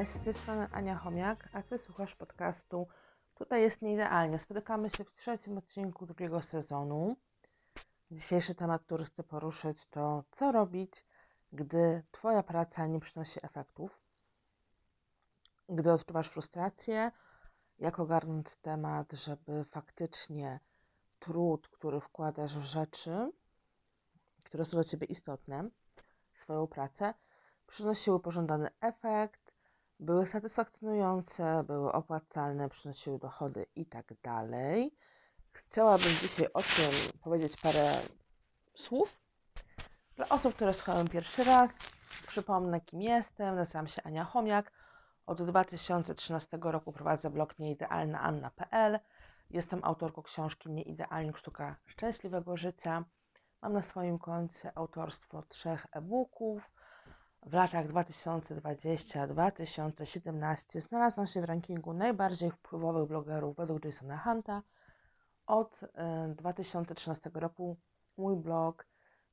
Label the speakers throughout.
Speaker 1: Cześć, z tej strony Ania Chomiak, a Ty słuchasz podcastu Tutaj jest nieidealnie. Spotykamy się w trzecim odcinku drugiego sezonu. Dzisiejszy temat, który chcę poruszyć, to co robić, gdy Twoja praca nie przynosi efektów, gdy odczuwasz frustrację, jak ogarnąć temat, żeby faktycznie trud, który wkładasz w rzeczy, które są dla Ciebie istotne, swoją pracę, przynosiły pożądany efekt, były satysfakcjonujące, były opłacalne, przynosiły dochody i tak dalej. Chciałabym dzisiaj o tym powiedzieć parę słów. Dla osób, które słuchają pierwszy raz, przypomnę kim jestem. Nazywam się Ania Chomiak. Od 2013 roku prowadzę blog nieidealnaanna.pl. Jestem autorką książki Nieidealnik Sztuka Szczęśliwego Życia. Mam na swoim koncie autorstwo trzech e-booków, w latach 2020-2017 znalazłam się w rankingu najbardziej wpływowych blogerów według Jasona Hunta. Od 2013 y, roku mój blog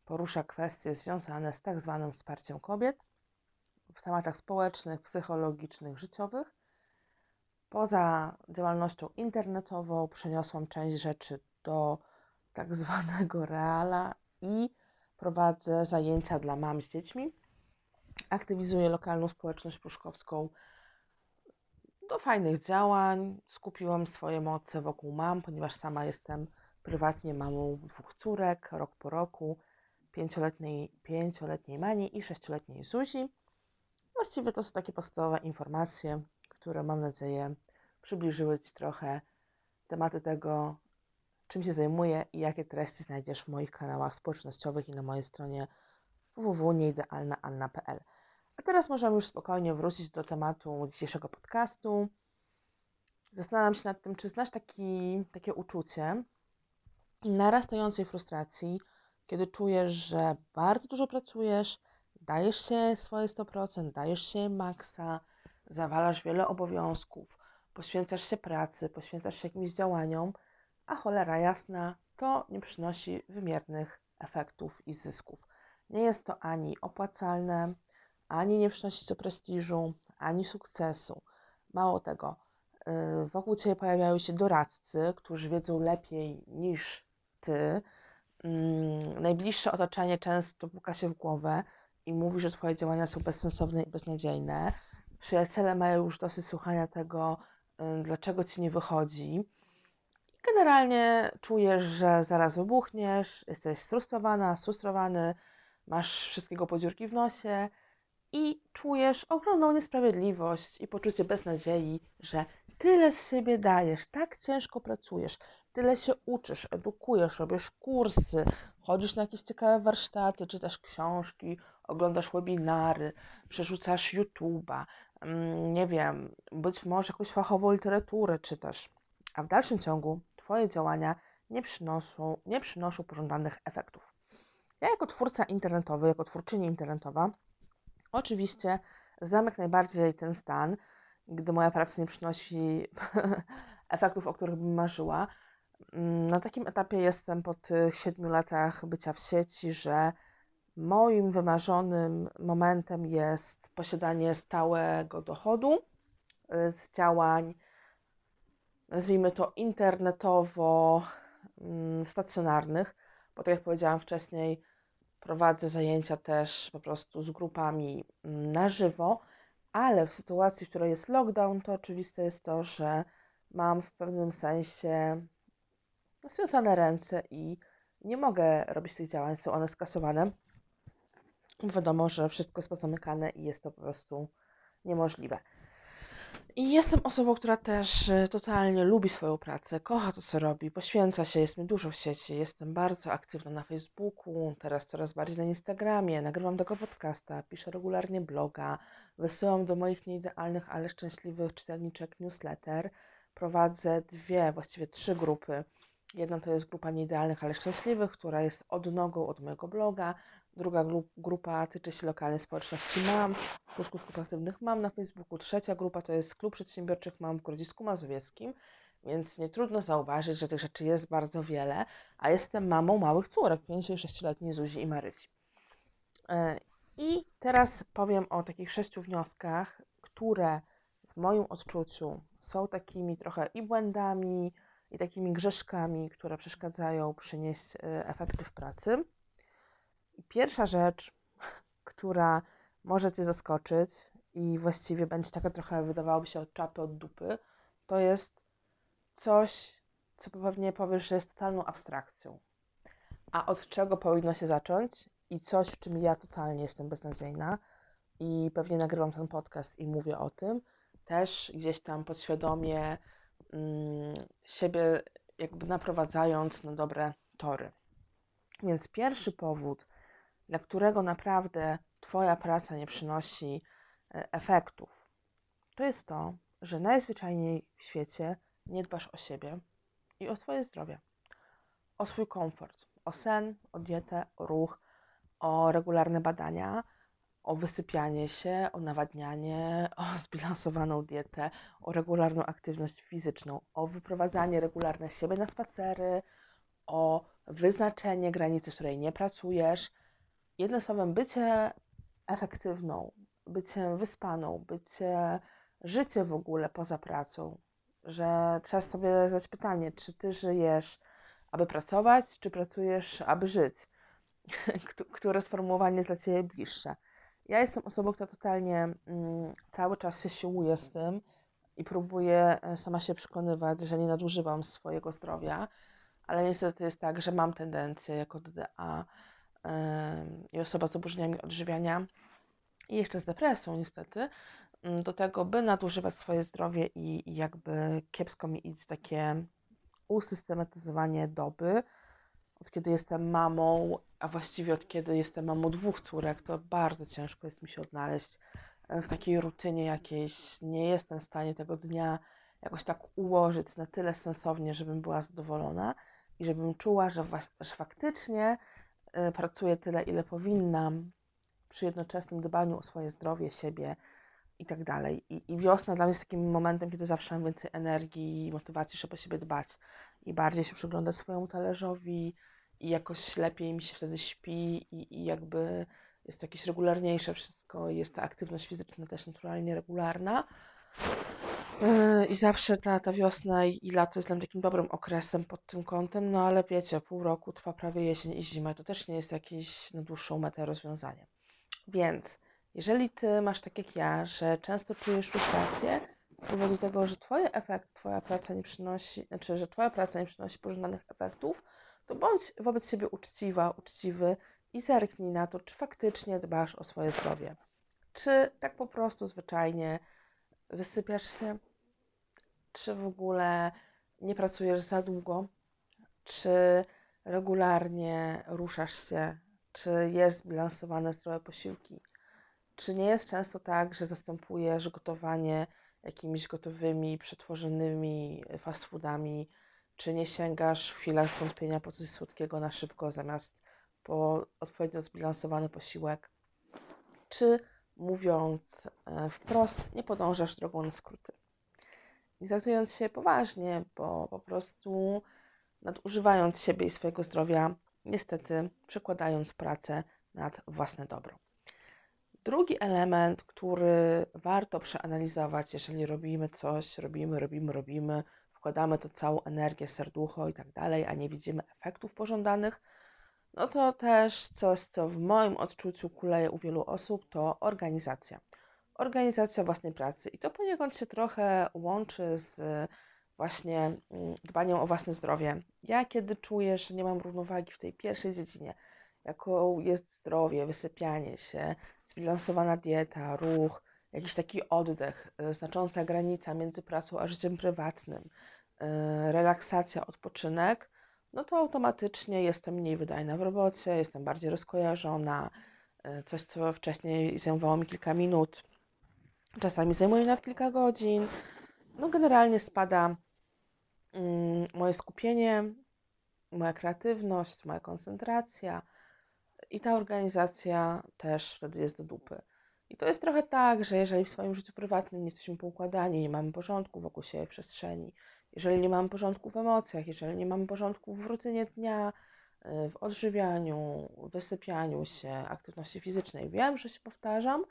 Speaker 1: porusza kwestie związane z tak zwanym wsparciem kobiet w tematach społecznych, psychologicznych, życiowych. Poza działalnością internetową przeniosłam część rzeczy do tak zwanego reala i prowadzę zajęcia dla mam z dziećmi aktywizuję lokalną społeczność pruszkowską do fajnych działań. Skupiłam swoje moce wokół mam, ponieważ sama jestem prywatnie mamą dwóch córek, rok po roku, pięcioletniej, pięcioletniej Mani i sześcioletniej Zuzi. Właściwie to są takie podstawowe informacje, które mam nadzieję przybliżyły Ci trochę tematy tego, czym się zajmuję i jakie treści znajdziesz w moich kanałach społecznościowych i na mojej stronie www.nieidealnaanna.pl. A teraz możemy już spokojnie wrócić do tematu dzisiejszego podcastu. Zastanawiam się nad tym, czy znasz taki, takie uczucie narastającej frustracji, kiedy czujesz, że bardzo dużo pracujesz, dajesz się swoje 100%, dajesz się maksa, zawalasz wiele obowiązków, poświęcasz się pracy, poświęcasz się jakimś działaniom, a cholera jasna, to nie przynosi wymiernych efektów i zysków. Nie jest to ani opłacalne, ani nie przynosi to prestiżu, ani sukcesu. Mało tego, y, wokół Ciebie pojawiają się doradcy, którzy wiedzą lepiej niż Ty. Mm, najbliższe otoczenie często puka się w głowę i mówi, że Twoje działania są bezsensowne i beznadziejne. Przyjaciele mają już dosyć słuchania tego, y, dlaczego Ci nie wychodzi. Generalnie czujesz, że zaraz wybuchniesz, jesteś sfrustrowana, sfrustrowany, masz wszystkiego podziurki w nosie i czujesz ogromną niesprawiedliwość i poczucie beznadziei, że tyle z siebie dajesz, tak ciężko pracujesz, tyle się uczysz, edukujesz, robisz kursy, chodzisz na jakieś ciekawe warsztaty, czytasz książki, oglądasz webinary, przerzucasz YouTube'a, mm, nie wiem, być może jakąś fachową literaturę czytasz, a w dalszym ciągu Twoje działania nie przynoszą, nie przynoszą pożądanych efektów. Ja jako twórca internetowy, jako twórczyni internetowa, oczywiście znam jak najbardziej ten stan, gdy moja praca nie przynosi efektów, o których bym marzyła. Mm, na takim etapie jestem po tych siedmiu latach bycia w sieci, że moim wymarzonym momentem jest posiadanie stałego dochodu y, z działań, nazwijmy to internetowo-stacjonarnych, mm, bo tak jak powiedziałam wcześniej, prowadzę zajęcia też po prostu z grupami mm, na żywo, ale w sytuacji, w której jest lockdown, to oczywiste jest to, że mam w pewnym sensie związane ręce i nie mogę robić tych działań, są one skasowane. Wiadomo, że wszystko jest pozamykane i jest to po prostu niemożliwe. I jestem osobą, która też e, totalnie lubi swoją pracę, kocha to, co robi, poświęca się, jest mi dużo w sieci, jestem bardzo aktywna na Facebooku, teraz coraz bardziej na Instagramie, nagrywam tego podcasta, piszę regularnie bloga, wysyłam do moich nieidealnych, ale szczęśliwych czytelniczek newsletter. Prowadzę dwie, właściwie trzy grupy. Jedna to jest grupa nieidealnych, ale szczęśliwych, która jest odnogą od mojego bloga. Druga grupa tyczy się lokalnej społeczności mam, Kruszków Klub Aktywnych Mam na Facebooku. Trzecia grupa to jest Klub Przedsiębiorczych Mam w Grodzisku Mazowieckim, więc nie trudno zauważyć, że tych rzeczy jest bardzo wiele, a jestem mamą małych córek, 5 i 6-letniej Zuzi i Marysi. E, I teraz powiem o takich sześciu wnioskach, które w moim odczuciu są takimi trochę i błędami, i takimi grzeszkami, które przeszkadzają przynieść e, efekty w pracy. Pierwsza rzecz, która może Cię zaskoczyć i właściwie będzie taka trochę, wydawałoby się, od czapy, od dupy, to jest coś, co pewnie powiesz, że jest totalną abstrakcją. A od czego powinno się zacząć? I coś, w czym ja totalnie jestem beznadziejna i pewnie nagrywam ten podcast i mówię o tym, też gdzieś tam podświadomie mm, siebie jakby naprowadzając na dobre tory. Więc pierwszy powód, dla którego naprawdę Twoja praca nie przynosi e, efektów, to jest to, że najzwyczajniej w świecie nie dbasz o siebie i o swoje zdrowie, o swój komfort, o sen, o dietę, o ruch, o regularne badania, o wysypianie się, o nawadnianie, o zbilansowaną dietę, o regularną aktywność fizyczną, o wyprowadzanie regularne siebie na spacery, o wyznaczenie granicy, w której nie pracujesz. Jednym słowem, bycie efektywną, bycie wyspaną, bycie życie w ogóle poza pracą, że trzeba sobie zadać pytanie, czy ty żyjesz, aby pracować, czy pracujesz, aby żyć? Które sformułowanie jest dla ciebie bliższe? Ja jestem osobą, która totalnie mm, cały czas się siłuje z tym i próbuję e, sama się przekonywać, że nie nadużywam swojego zdrowia, ale niestety jest tak, że mam tendencję jako DDA i osoba z zaburzeniami odżywiania i jeszcze z depresją niestety, yy, do tego, by nadużywać swoje zdrowie i, jakby kiepsko mi iść takie usystematyzowanie doby, od kiedy jestem mamą, a właściwie od kiedy jestem mamą dwóch córek, to bardzo ciężko jest mi się odnaleźć w takiej rutynie jakiejś. Nie jestem w stanie tego dnia jakoś tak ułożyć na tyle sensownie, żebym była zadowolona i żebym czuła, że, że faktycznie pracuję tyle, ile powinnam przy jednoczesnym dbaniu o swoje zdrowie, siebie i tak dalej. I, I wiosna dla mnie jest takim momentem, kiedy zawsze mam więcej energii i motywacji, żeby o siebie dbać i bardziej się przyglądać swojemu talerzowi i jakoś lepiej mi się wtedy śpi i, i jakby jest to jakieś regularniejsze wszystko, jest ta aktywność fizyczna też naturalnie regularna. Yy, I zawsze ta, ta wiosna i, lato jest dla mnie takim dobrym okresem pod tym kątem, no ale wiecie, pół roku trwa prawie jesień i zima, to też nie jest jakieś na dłuższą metę rozwiązanie. Więc jeżeli ty masz tak jak ja, że często czujesz frustrację, z powodu tego, że Twoje efekty, Twoja praca nie przynosi, znaczy, że Twoja praca nie przynosi pożądanych efektów, to bądź wobec siebie uczciwa, uczciwy i zerknij na to, czy faktycznie dbasz o swoje zdrowie. Czy tak po prostu zwyczajnie wysypiasz się, czy w ogóle nie pracujesz za długo, czy regularnie ruszasz się, czy jesz zbilansowane zdrowe posiłki. Czy nie jest często tak, że zastępujesz gotowanie jakimiś gotowymi, przetworzonymi fast foodami, czy nie sięgasz w chwilach zwątpienia po coś słodkiego na szybko zamiast po odpowiednio zbilansowany posiłek, czy mówiąc e, wprost, nie podążasz drogą na skróty. Nie traktując się poważnie, bo po prostu nadużywając siebie i swojego zdrowia, niestety przekładając pracę nad własne dobro. Drugi element, który warto przeanalizować, jeżeli robimy coś, robimy, robimy, robimy, wkładamy to całą energię, serducho i tak dalej, a nie widzimy efektów pożądanych, no to też coś, co w moim odczuciu kuleje u wielu osób, to organizacja. Organizacja własnej pracy. I to poniekąd się trochę łączy z właśnie mm, dbaniem o własne zdrowie. Ja kiedy czuję, że nie mam równowagi w tej pierwszej dziedzinie, jaką jest zdrowie, wysypianie się, zbilansowana dieta, ruch, jakiś taki oddech, e, znacząca granica między pracą a życiem prywatnym, e, relaksacja, odpoczynek, no to automatycznie jestem mniej wydajna w robocie, jestem bardziej rozkojarzona. E, coś, co wcześniej zajmowało mi kilka minut, czasami zajmuje nawet kilka godzin. No, generalnie spada mm, moje skupienie, moja kreatywność, moja koncentracja i ta organizacja też wtedy jest do dupy. I to jest trochę tak, że jeżeli w swoim życiu prywatnym nie jesteśmy poukładani, nie mamy porządku wokół siebie przestrzeni, jeżeli nie mamy porządku w emocjach, jeżeli nie mamy porządku w rutynie dnia, y, w odżywianiu, wysypianiu się, aktywności fizycznej, wiem, że się powtarzam,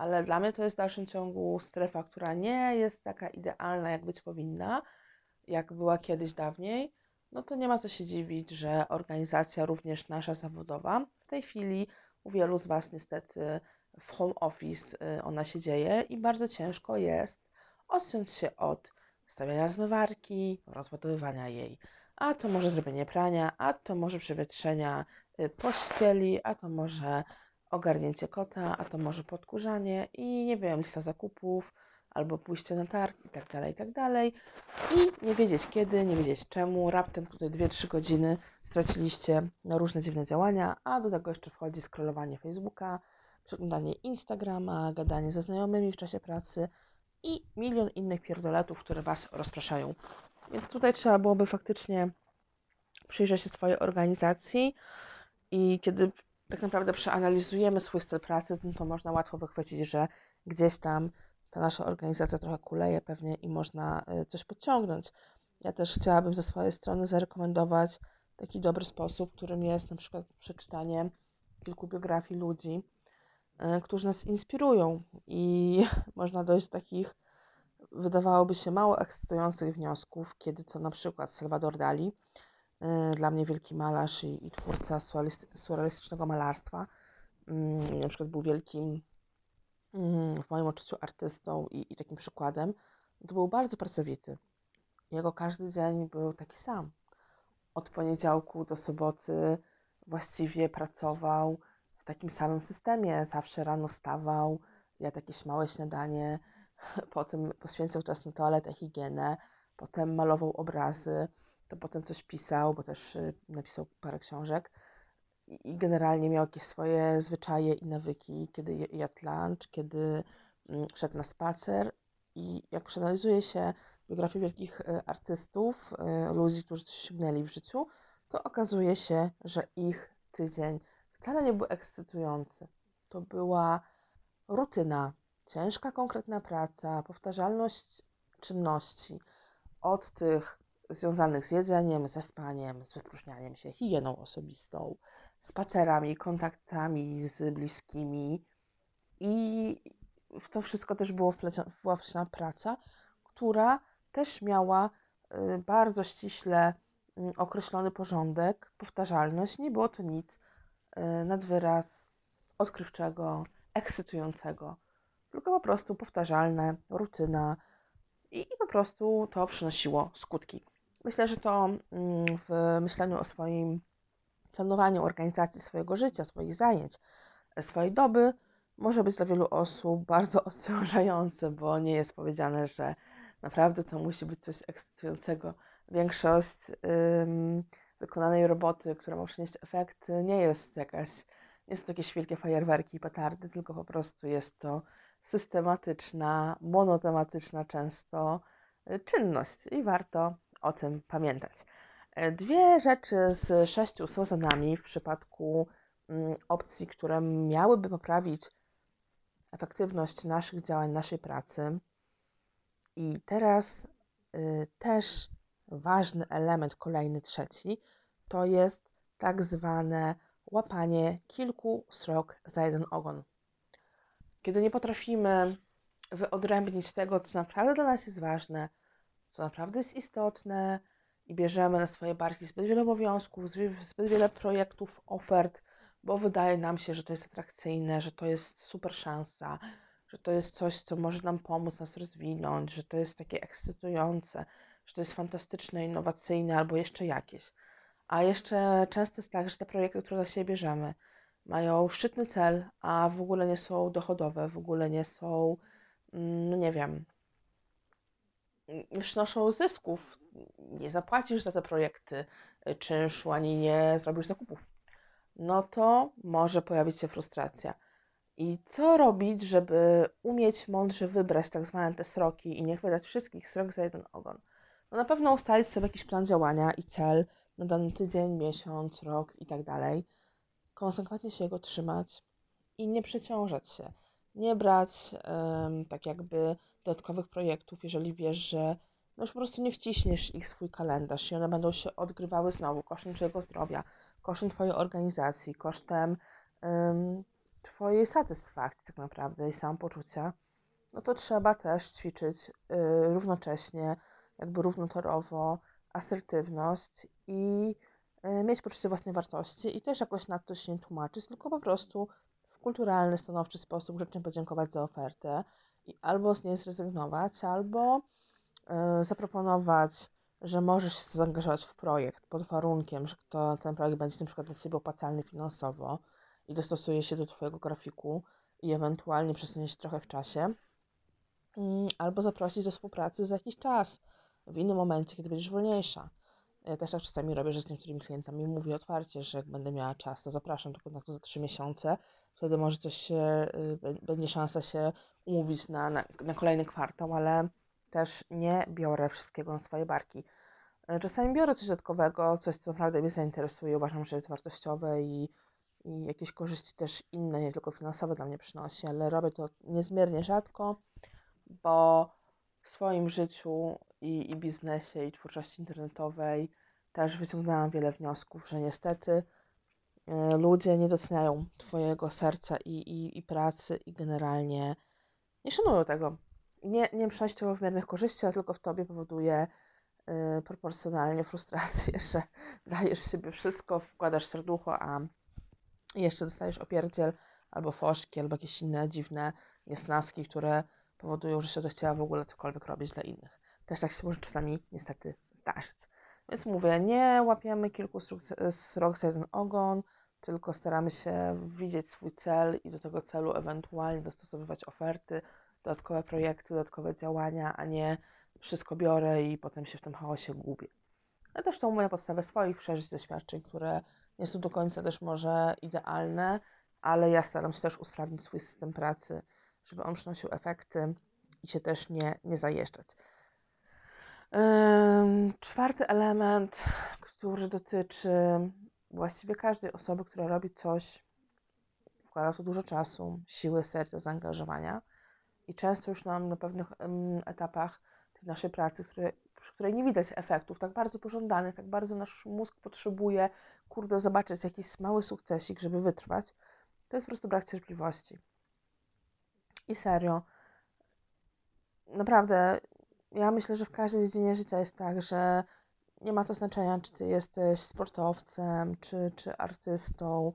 Speaker 1: ale dla mnie to jest w dalszym ciągu strefa, która nie jest taka idealna, jak być powinna, jak była kiedyś dawniej. No to nie ma co się dziwić, że organizacja, również nasza zawodowa, w tej chwili u wielu z Was niestety w home office y, ona się dzieje i bardzo ciężko jest odciąć się od stawiania zmywarki, rozładowywania jej. A to może zrobienie prania, a to może przewietrzenia y, pościeli, a to może ogarnięcie kota, a to może podkurzanie i nie wiem, lista zakupów, albo pójście na targ i tak dalej, i tak dalej. I nie wiedzieć kiedy, nie wiedzieć czemu, raptem tutaj 2-3 godziny straciliście na różne dziwne działania, a do tego jeszcze wchodzi scrollowanie Facebooka, przeglądanie Instagrama, gadanie ze znajomymi w czasie pracy i milion innych pierdoletów, które Was rozpraszają. Więc tutaj trzeba byłoby faktycznie przyjrzeć się swojej organizacji i kiedy tak naprawdę przeanalizujemy swój styl pracy, no to można łatwo wychwycić, że gdzieś tam ta nasza organizacja trochę kuleje pewnie i można y, coś podciągnąć. Ja też chciałabym ze swojej strony zarekomendować taki dobry sposób, którym jest na przykład przeczytanie kilku biografii ludzi, y, którzy nas inspirują i można dojść do takich wydawałoby się mało ekscytujących wniosków, kiedy to na przykład Salvador Dali, dla mnie wielki malarz i, i twórca surrealistycznego malarstwa, na przykład był wielkim Mm, w moim odczuciu artystą i, i takim przykładem, to był bardzo pracowity. Jego każdy dzień był taki sam. Od poniedziałku do soboty właściwie pracował w takim samym systemie. Zawsze rano stawał, jadł jakieś małe śniadanie, potem poświęcał czas na toaletę, higienę, potem malował obrazy, to potem coś pisał, bo też y, napisał parę książek i generalnie miał jakieś swoje zwyczaje i nawyki, kiedy jadł lunch, kiedy mm, szedł na spacer. I jak przeanalizuje się biografię wielkich e, artystów, e, ludzi, którzy coś osiągnęli w życiu, to okazuje się, że ich tydzień wcale nie był ekscytujący. To była rutyna, ciężka, konkretna praca, powtarzalność czynności od tych związanych z jedzeniem, ze spaniem, z wypróżnianiem się, higieną osobistą, spacerami, kontaktami z bliskimi i w to wszystko też było wpleciona, praca, która też miała y, bardzo ściśle mm, określony porządek, powtarzalność. Nie było to nic y, nad wyraz odkrywczego, ekscytującego, tylko po prostu powtarzalne, rutyna i po prostu to przynosiło skutki. Myślę, że to mm, w myśleniu o swoim planowaniu organizacji swojego życia, swoich zajęć, swojej doby może być dla wielu osób bardzo odciążające, bo nie jest powiedziane, że naprawdę to musi być coś ekscytującego. Większość ym, wykonanej roboty, która ma przynieść efekty, nie jest jakaś, nie są jakieś wielkie fajerwerki i petardy, tylko po prostu jest to systematyczna, monotematyczna często y, czynność i warto o tym pamiętać. E, dwie rzeczy z sześciu są za nami w przypadku mm, opcji, które miałyby poprawić efektywność naszych działań, naszej pracy. I teraz y, też ważny element, kolejny trzeci, to jest tak zwane łapanie kilku srok za jeden ogon. Kiedy nie potrafimy wyodrębnić tego, co naprawdę dla nas jest ważne, co naprawdę jest istotne, i bierzemy na swoje barki zbyt wiele obowiązków, zbyt wiele projektów, ofert, bo wydaje nam się, że to jest atrakcyjne, że to jest super szansa, że to jest coś, co może nam pomóc nas rozwinąć, że to jest takie ekscytujące, że to jest fantastyczne, innowacyjne albo jeszcze jakieś. A jeszcze często jest tak, że te projekty, które dla siebie bierzemy, mają szczytny cel, a w ogóle nie są dochodowe, w ogóle nie są, mm, no nie wiem, przynoszą zysków. Nie zapłacisz za te projekty y, czynszu, ani nie zrobisz zakupów. No to może pojawić się frustracja. I co robić, żeby umieć mądrze wybrać tak zwane te sroki i nie wydać wszystkich srok za jeden ogon? No na pewno ustalić sobie jakiś plan działania i cel na dany tydzień, miesiąc, rok i tak dalej. Konsekwentnie się jego trzymać i nie przeciążać się. Nie brać um, tak jakby dodatkowych projektów, jeżeli wiesz, że no już po prostu nie wciśniesz ich w swój kalendarz i one będą się odgrywały znowu kosztem Twojego zdrowia, kosztem Twojej organizacji, kosztem Twojej satysfakcji tak naprawdę i samopoczucia, no to trzeba też ćwiczyć yy, równocześnie, jakby równotorowo asertywność i yy, mieć poczucie własnej wartości i też jakoś nad to się nie tłumaczyć, tylko po prostu w kulturalny, stanowczy sposób grzecznie podziękować za ofertę i albo z niej zrezygnować, albo yy, zaproponować, że możesz się zaangażować w projekt pod warunkiem, że to, ten projekt będzie na przykład dla Ciebie opłacalny finansowo i dostosuje się do Twojego grafiku i ewentualnie przesunie się trochę w czasie, mm, albo zaprosić do współpracy za jakiś czas, w innym momencie, kiedy będziesz wolniejsza. Ja też tak czasami robię, że z niektórymi klientami mówię otwarcie, że jak będę miała czas, to zapraszam do kontaktu za trzy miesiące. Wtedy może coś się, y, będzie szansa się umówić na, na, na kolejny kwartał, ale też nie biorę wszystkiego na swoje barki. E, czasami biorę coś dodatkowego, coś, co naprawdę mnie zainteresuje, uważam, że jest wartościowe i, i jakieś korzyści też inne, nie tylko finansowe dla mnie przynosi, ale robię to niezmiernie rzadko, bo w swoim życiu i, i biznesie, i twórczości internetowej też wyciągnęłam wiele wniosków, że niestety y, ludzie nie doceniają Twojego serca i, i, i pracy i generalnie nie szanują tego. Nie, nie przynosi to wymiernych korzyści, a tylko w Tobie powoduje y, proporcjonalnie frustrację, że dajesz siebie wszystko, wkładasz serducho, a jeszcze dostajesz opierdziel albo foszki, albo jakieś inne dziwne niesnaski, które powodują, że się chciała w ogóle cokolwiek robić dla innych. Też tak się może czasami niestety zdarzyć. Więc mówię, nie łapiemy kilku srok za jeden ogon, tylko staramy się widzieć swój cel i do tego celu ewentualnie dostosowywać oferty, dodatkowe projekty, dodatkowe działania, a nie wszystko biorę i potem się w tym chaosie gubię. Ale też to mówię na podstawie swoich przeżyć, doświadczeń, które nie są do końca też może idealne, ale ja staram się też usprawnić swój system pracy, żeby on przynosił efekty i się też nie, nie zajeżdżać. Czwarty element, który dotyczy właściwie każdej osoby, która robi coś, wkłada tu dużo czasu, siły, serca, zaangażowania i często już nam na pewnych etapach tej naszej pracy, które, przy której nie widać efektów, tak bardzo pożądanych, tak bardzo nasz mózg potrzebuje, kurde, zobaczyć jakiś mały sukcesik, żeby wytrwać, to jest po prostu brak cierpliwości. I serio, naprawdę, ja myślę, że w każdej dziedzinie życia jest tak, że nie ma to znaczenia, czy ty jesteś sportowcem, czy, czy artystą,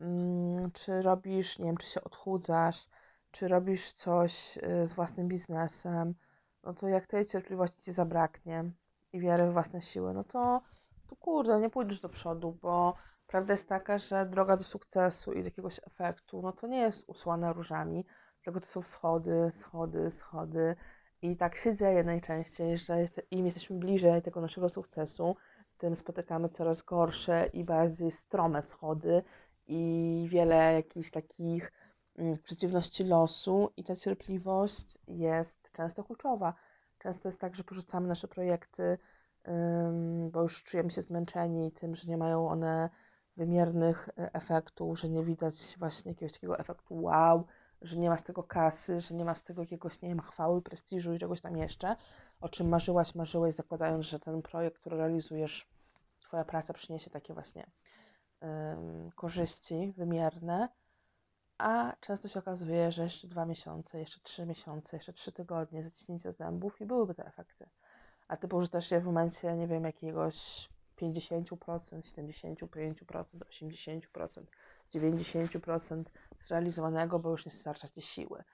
Speaker 1: mm, czy robisz, nie wiem, czy się odchudzasz, czy robisz coś y, z własnym biznesem, no to jak tej cierpliwości ci zabraknie i wiary w własne siły, no to, to kurde, nie pójdziesz do przodu, bo prawda jest taka, że droga do sukcesu i do jakiegoś efektu, no to nie jest usłana różami, tylko to są schody, schody, schody. I tak się dzieje najczęściej, że im jesteśmy bliżej tego naszego sukcesu, tym spotykamy coraz gorsze i bardziej strome schody i wiele jakichś takich mm, przeciwności losu i ta cierpliwość jest często kluczowa. Często jest tak, że porzucamy nasze projekty, bo już czujemy się zmęczeni tym, że nie mają one wymiernych e, efektów, że nie widać właśnie jakiegoś takiego efektu wow, że nie ma z tego kasy, że nie ma z tego jakiegoś, nie wiem, chwały, prestiżu i czegoś tam jeszcze, o czym marzyłaś, marzyłeś, zakładając, że ten projekt, który realizujesz, Twoja praca przyniesie takie właśnie um, korzyści wymierne, a często się okazuje, że jeszcze dwa miesiące, jeszcze trzy miesiące, jeszcze trzy tygodnie zaciśnięcia zębów i byłyby te efekty. A ty położysz je w momencie, nie wiem, jakiegoś 50%, 75%, 80%, 90% zrealizowanego, bo już nie starcza ci siły.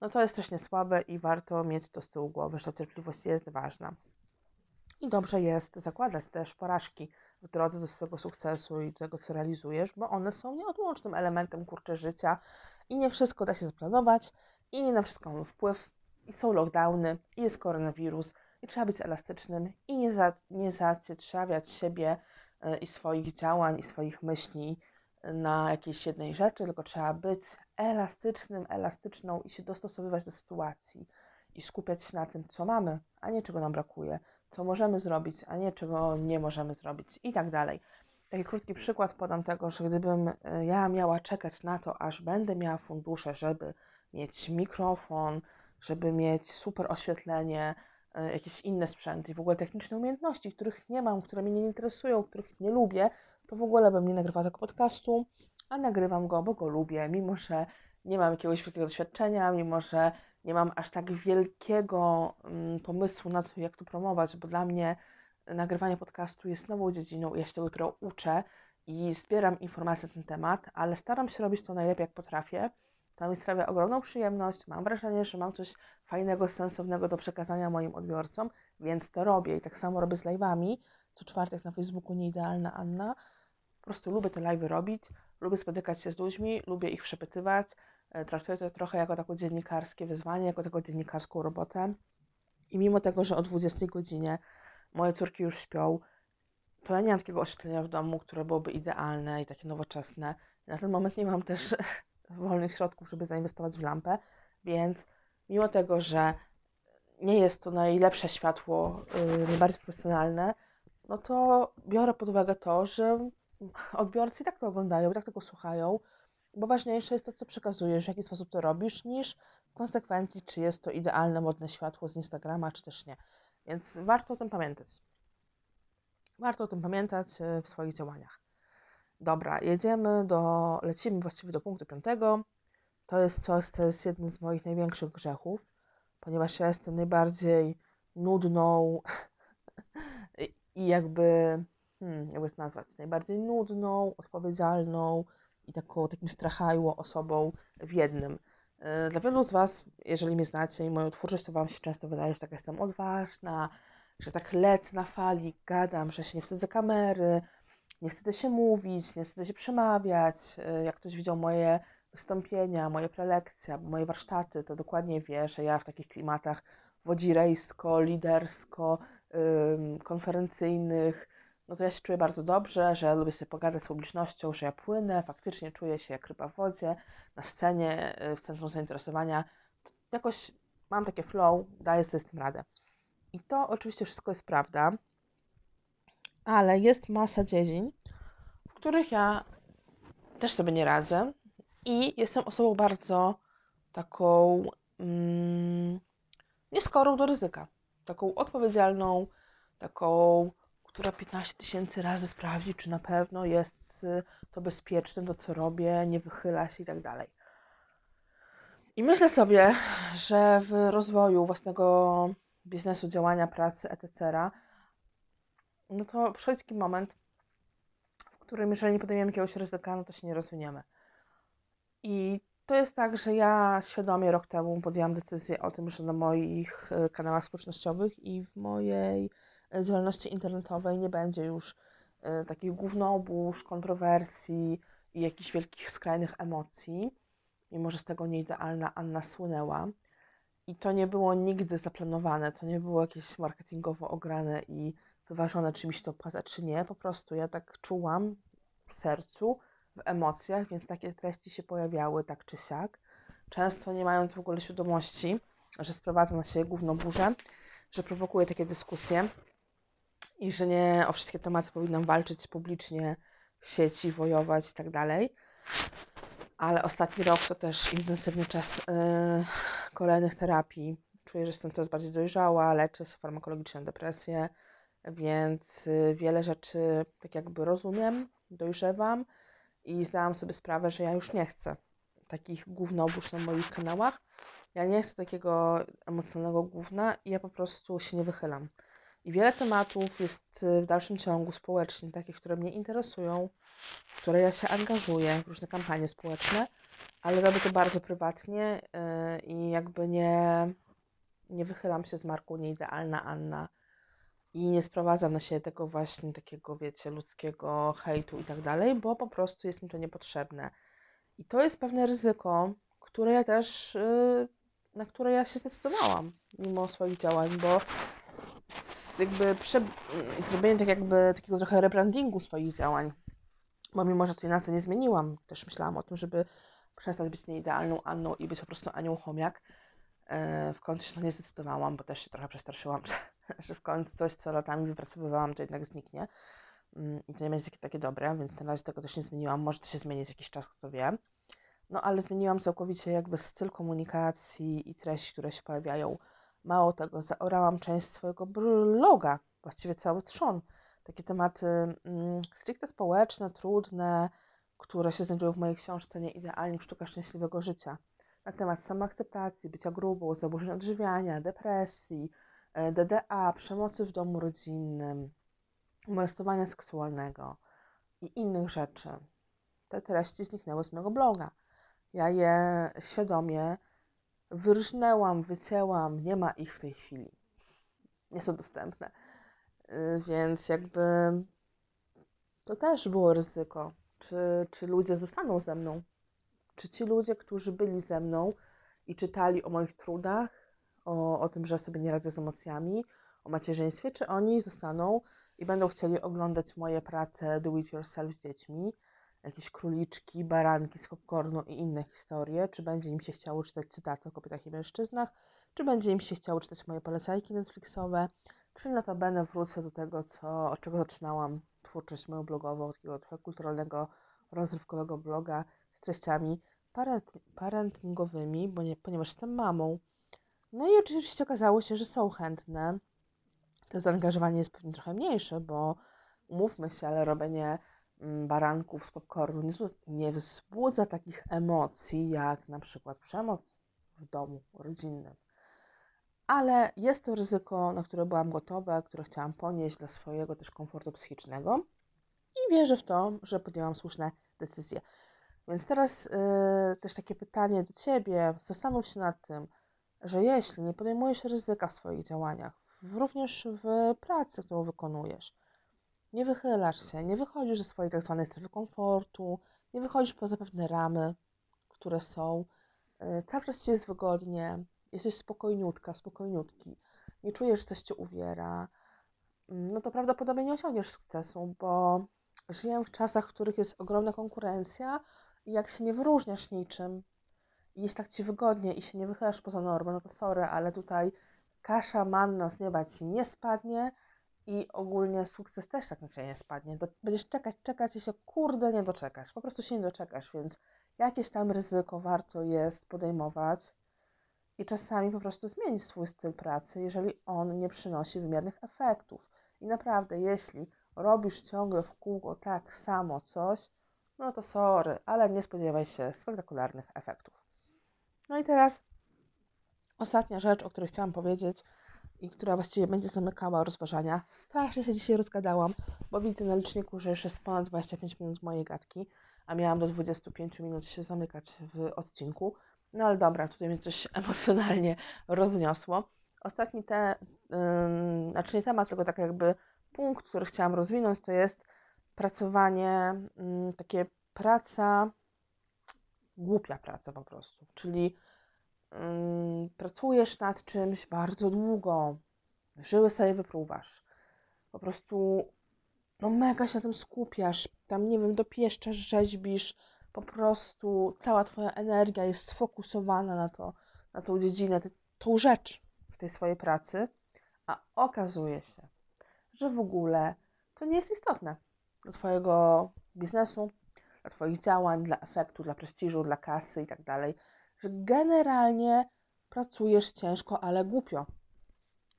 Speaker 1: No to jest też niesłabe i warto mieć to z tyłu głowy, że cierpliwość jest ważna. I dobrze jest zakładać też porażki w drodze do swojego sukcesu i tego, co realizujesz, bo one są nieodłącznym elementem kurcze życia i nie wszystko da się zaplanować i nie na wszystko mamy wpływ i są lockdowny i jest koronawirus i trzeba być elastycznym i nie, za, nie zacietrzawiać siebie y, i swoich działań i swoich myśli na jakiejś jednej rzeczy, tylko trzeba być elastycznym, elastyczną i się dostosowywać do sytuacji i skupiać się na tym, co mamy, a nie czego nam brakuje, co możemy zrobić, a nie czego nie możemy zrobić i tak dalej. Taki krótki przykład podam tego, że gdybym e, ja miała czekać na to, aż będę miała fundusze, żeby mieć mikrofon, żeby mieć super oświetlenie, e, jakieś inne sprzęty i w ogóle techniczne umiejętności, których nie mam, które mnie nie interesują, których nie lubię, to w ogóle bym nie nagrywała tego podcastu, a nagrywam go, bo go lubię, mimo że nie mam jakiegoś wielkiego doświadczenia, mimo że nie mam aż tak wielkiego mm, pomysłu na to, jak to promować, bo dla mnie nagrywanie podcastu jest nową dziedziną, ja się tego dopiero uczę i zbieram informacje na ten temat, ale staram się robić to najlepiej, jak potrafię. To mi sprawia ogromną przyjemność. Mam wrażenie, że mam coś fajnego, sensownego do przekazania moim odbiorcom, więc to robię. I tak samo robię z live'ami. Co czwartek na Facebooku Nieidealna Anna. Po prostu lubię te live'y robić, lubię spotykać się z ludźmi, lubię ich przepytywać. E, traktuję to trochę jako takie dziennikarskie wyzwanie, jako taką dziennikarską robotę. I mimo tego, że o 20 godzinie moje córki już śpią, to ja nie mam takiego oświetlenia w domu, które byłoby idealne i takie nowoczesne. Na ten moment nie mam też wolnych środków, żeby zainwestować w lampę, więc mimo tego, że nie jest to najlepsze światło, yy, najbardziej profesjonalne, no to biorę pod uwagę to, że odbiorcy i tak to oglądają, i tak tego słuchają, bo ważniejsze jest to, co przekazujesz, w jaki sposób to robisz, niż w konsekwencji, czy jest to idealne, modne światło z Instagrama, czy też nie. Więc warto o tym pamiętać. Warto o tym pamiętać y, w swoich działaniach. Dobra, jedziemy do, lecimy właściwie do punktu piątego. To jest coś, co jest jednym z moich największych grzechów, ponieważ ja jestem najbardziej nudną i jakby, hmm, jakby to nazwać, najbardziej nudną, odpowiedzialną i taką, takim strachajło osobą w jednym. E, dla wielu z Was, jeżeli mnie znacie i moją twórczość, to Wam się często wydaje, że tak jestem odważna, że tak lecę na fali, gadam, że się nie wstydzę kamery, nie wstydzę się mówić, nie wstydzę się przemawiać. E, jak ktoś widział moje wystąpienia, moje prelekcje, moje warsztaty, to dokładnie wie, że ja w takich klimatach wodzirejsko, lidersko, konferencyjnych, no to ja się czuję bardzo dobrze, że lubię sobie pogadać z publicznością, że ja płynę, faktycznie czuję się jak ryba w wodzie, na scenie, y, w centrum zainteresowania. Jakoś mam takie flow, daję sobie z tym radę. I to oczywiście wszystko jest prawda, ale jest masa dziedzin, w których ja też sobie nie radzę i jestem osobą bardzo taką mm, nieskorą do ryzyka, taką odpowiedzialną, taką, która 15 tysięcy razy sprawdzi, czy na pewno jest y, to bezpieczne, to co robię, nie wychyla się i tak dalej. I myślę sobie, że w rozwoju własnego biznesu, działania, pracy, etc., no to przychodzi taki moment, w którym jeżeli nie podejmiemy jakiegoś ryzyka, no to się nie rozwiniemy. I to jest tak, że ja świadomie rok temu podjęłam decyzję o tym, że na moich e, kanałach społecznościowych i w mojej e, działalności internetowej nie będzie już e, takich gównobóż, kontrowersji i jakichś wielkich, skrajnych emocji, mimo że z tego nieidealna Anna słynęła. I to nie było nigdy zaplanowane, to nie było jakieś marketingowo ograne i wyważone, czy mi się to opłaca, czy nie. Po prostu ja tak czułam w sercu, w emocjach, więc takie treści się pojawiały tak czy siak. Często nie mając w ogóle świadomości, że sprowadza na siebie główną burzę, że prowokuje takie dyskusje i że nie o wszystkie tematy powinnam walczyć publicznie w sieci, wojować i tak dalej. Ale ostatni rok to też intensywny czas yy, kolejnych terapii. Czuję, że jestem coraz bardziej dojrzała, leczę się farmakologiczną depresję, więc yy, wiele rzeczy tak jakby rozumiem, dojrzewam i zdałam sobie sprawę, że ja już nie chcę takich gównobóż na moich kanałach. Ja nie chcę takiego emocjonalnego gówna i ja po prostu się nie wychylam. I wiele tematów jest y, w dalszym ciągu społecznie, takich, które mnie interesują, w które ja się angażuję, w różne kampanie społeczne, ale robię to bardzo prywatnie yy, i jakby nie, nie wychylam się z marką Nieidealna Anna i nie sprowadzam na siebie tego właśnie takiego, wiecie, ludzkiego hejtu i tak dalej, bo po prostu jest mi to niepotrzebne. I to jest pewne ryzyko, które ja też, yy, na które ja się zdecydowałam, mimo swoich działań, bo jakby prze, zrobienie tak jakby takiego trochę rebrandingu swoich działań, bo mimo, że tej nazwy nie zmieniłam, też myślałam o tym, żeby przestać być nieidealną Anną i być po prostu Anią Chomiak. Yy, w końcu się to nie zdecydowałam, bo też się trochę przestraszyłam, że w końcu coś, co latami wypracowywałam, to jednak zniknie. Mm, I to nie będzie takie dobre, więc na razie tego też nie zmieniłam. Może to się zmieni za jakiś czas, kto wie. No ale zmieniłam całkowicie jakby styl komunikacji i treści, które się pojawiają. Mało tego, zaorałam część swojego bloga, właściwie cały trzon. Takie tematy mm, stricte społeczne, trudne, które się znajdują w mojej książce Nieidealnie Sztuka Szczęśliwego Życia na temat samoakceptacji, bycia grubą, zaburzeń odżywiania, depresji, DDA, przemocy w domu rodzinnym, molestowania seksualnego i innych rzeczy. Te treści zniknęły z mojego bloga. Ja je świadomie wyrżnęłam, wycięłam, nie ma ich w tej chwili. Nie są dostępne. Y, więc jakby to też było ryzyko, czy, czy ludzie zostaną ze mną. Czy ci ludzie, którzy byli ze mną i czytali o moich trudach, o, o tym, że sobie nie radzę z emocjami, o macierzyństwie, czy oni zostaną i będą chcieli oglądać moje prace do it yourself z dziećmi, jakieś króliczki, baranki z popcornu i inne historie, czy będzie im się chciało czytać cytaty o kobietach i mężczyznach, czy będzie im się chciało czytać moje polecajki Netflixowe, czyli notabene wrócę do tego, co, od czego zaczynałam twórczość moją blogową, takiego trochę kulturalnego, rozrywkowego bloga z treściami parent, parentingowymi, bo nie, ponieważ jestem mamą. No i oczywiście okazało się, że są chętne. To zaangażowanie jest pewnie trochę mniejsze, bo umówmy się, ale robienie mm, baranków z popcornu nie, wzbudza takich emocji jak na przykład przemoc w domu rodzinnym. Ale jest to ryzyko, na które byłam gotowa, które chciałam ponieść dla swojego też komfortu psychicznego i wierzę w to, że podjęłam słuszne decyzje. Więc teraz yy, też takie pytanie do Ciebie. Zastanów się nad tym, że jeśli nie podejmujesz ryzyka w swoich działaniach, również w pracy, którą wykonujesz, nie wychylasz się, nie wychodzisz ze swojej tak zwanej strefy komfortu, nie wychodzisz poza pewne ramy, które są, yy, cały czas Ci jest wygodnie, jesteś spokojniutka, spokojniutki, nie czujesz, że coś Cię uwiera, no to prawdopodobnie nie osiągniesz sukcesu, bo żyję w czasach, w których jest ogromna konkurencja, i jak się nie wyróżniasz niczym i jest tak ci wygodnie i się nie wychylasz poza normę, no to sorry, ale tutaj kasza manna z nieba ci nie spadnie i ogólnie sukces też tak na nie spadnie. Będziesz czekać, czekać i się kurde nie doczekasz. Po prostu się nie doczekasz, więc jakieś tam ryzyko warto jest podejmować i czasami po prostu zmienić swój styl pracy, jeżeli on nie przynosi wymiernych efektów. I naprawdę, jeśli robisz ciągle w kółko tak samo coś, no to sorry, ale nie spodziewaj się spektakularnych efektów. No i teraz ostatnia rzecz, o której chciałam powiedzieć i która właściwie będzie zamykała rozważania. Strasznie się dzisiaj rozgadałam, bo widzę na liczniku, że już jest ponad 25 minut mojej gadki, a miałam do 25 minut się zamykać w odcinku. No ale dobra, tutaj mnie coś emocjonalnie rozniosło. Ostatni te, yy, znaczy nie temat, tylko tak jakby punkt, który chciałam rozwinąć, to jest pracowanie, mm, takie praca, głupia praca po prostu, czyli mm, pracujesz nad czymś bardzo długo, żyły sobie wypruwasz, po prostu no mega się na tym skupiasz, tam nie wiem, dopieszczasz, rzeźbisz, po prostu cała Twoja energia jest sfokusowana na to, na tą dziedzinę, tą rzecz w tej swojej pracy, a okazuje się, że w ogóle to nie jest istotne dla Twojego biznesu, dla Twoich działań, dla efektu, dla prestiżu, dla kasy i tak dalej, że generalnie pracujesz ciężko, ale głupio.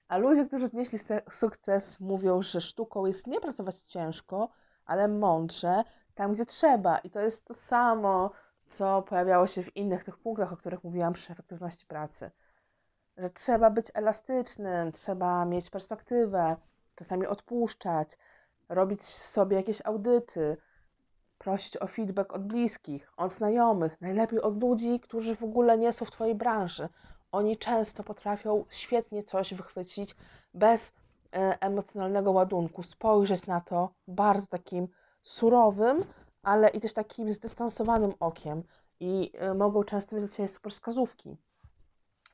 Speaker 1: A ludzie, którzy odnieśli sukces, mówią, że sztuką jest nie pracować ciężko, ale mądrze, tam gdzie trzeba. I to jest to samo, co pojawiało się w innych tych punktach, o których mówiłam przy efektywności pracy. Że trzeba być elastycznym, trzeba mieć perspektywę, czasami odpuszczać, robić sobie jakieś audyty, prosić o feedback od bliskich, od znajomych, najlepiej od ludzi, którzy w ogóle nie są w Twojej branży. Oni często potrafią świetnie coś wychwycić bez e, emocjonalnego ładunku, spojrzeć na to bardzo takim surowym, ale i też takim zdystansowanym okiem i e, mogą często mieć dla super wskazówki.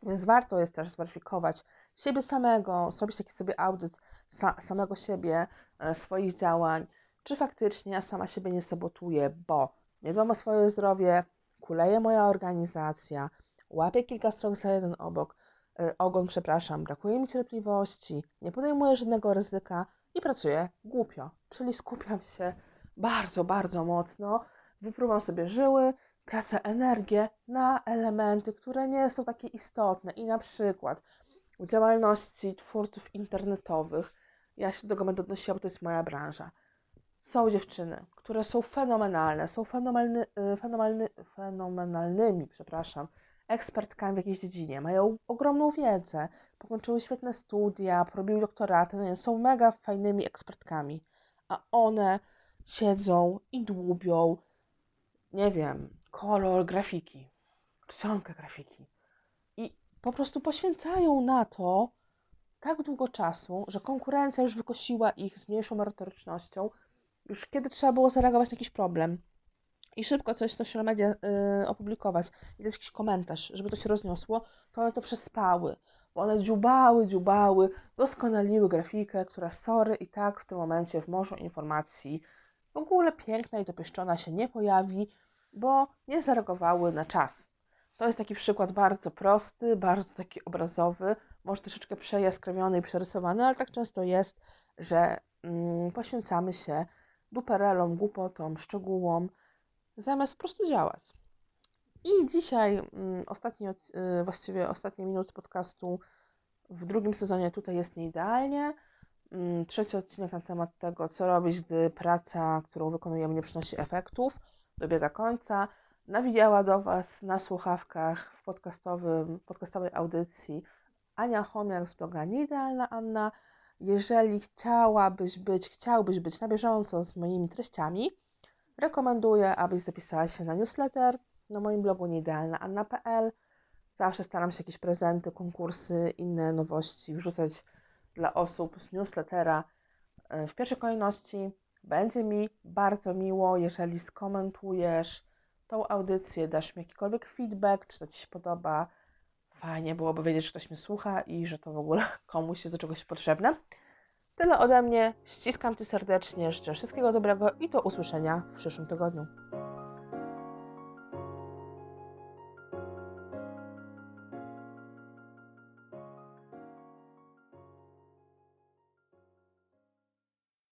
Speaker 1: Więc warto jest też zweryfikować siebie samego, zrobić taki sobie audyt sa samego siebie, e, swoich działań, czy faktycznie ja sama siebie nie sabotuję, bo nie dbam o swoje zdrowie, kuleje moja organizacja, łapię kilka stron za jeden obok, y, ogon, przepraszam, brakuje mi cierpliwości, nie podejmuję żadnego ryzyka i pracuję głupio, czyli skupiam się bardzo, bardzo mocno, wypruwam sobie żyły, tracę energię na elementy, które nie są takie istotne i na przykład w działalności twórców internetowych, ja się do tego będę odnosiła, bo to jest moja branża są dziewczyny, które są fenomenalne, są fenomenalny, y, fenomenalny, fenomenalnymi, przepraszam, ekspertkami w jakiejś dziedzinie, mają ogromną wiedzę, pokończyły świetne studia, porobiły doktoraty, no są mega fajnymi ekspertkami, a one siedzą i dłubią, nie wiem, kolor grafiki, czcionkę grafiki i po prostu poświęcają na to tak długo czasu, że konkurencja już wykosiła ich z mniejszą merytorycznością, już kiedy trzeba było zareagować na jakiś problem i szybko coś w social media y, opublikować i dać jakiś komentarz, żeby to się rozniosło, to one to przespały, bo one dziubały, dziubały, doskonaliły grafikę, która sorry i tak w tym momencie w morzu informacji w ogóle piękna i dopieszczona się nie pojawi, bo nie zareagowały na czas. To jest taki przykład bardzo prosty, bardzo taki obrazowy, może troszeczkę przejaskrawiony i przerysowany, ale tak często jest, że mm, poświęcamy się duperelom, głupotom, szczegółom, zamiast po prostu działać. I dzisiaj, mm, ostatni, y, właściwie ostatnie minuty podcastu w drugim sezonie tutaj jest nieidealnie. Mm, trzeci odcinek na temat tego, co robić, gdy praca, którą wykonujemy, nie przynosi efektów, dobiega końca. Nawijała do Was na słuchawkach w podcastowym, podcastowej audycji Ania Chomiak z bloga Nieidealna Anna. Jeżeli chciałabyś być, chciałbyś być na bieżąco z moimi treściami, rekomenduję, abyś zapisała się na newsletter na moim blogu nieidealnaanna.pl. Zawsze staram się jakieś prezenty, konkursy, inne nowości wrzucać dla osób z newslettera e, w pierwszej kolejności. Będzie mi bardzo miło, jeżeli skomentujesz tą audycję, dasz mi jakikolwiek feedback, czy to Ci się podoba. Fajnie byłoby wiedzieć, że ktoś mnie słucha i że to w ogóle komuś jest do czegoś potrzebne. Tyle ode mnie. Ściskam Cię serdecznie, życzę wszystkiego dobrego i do usłyszenia w przyszłym tygodniu.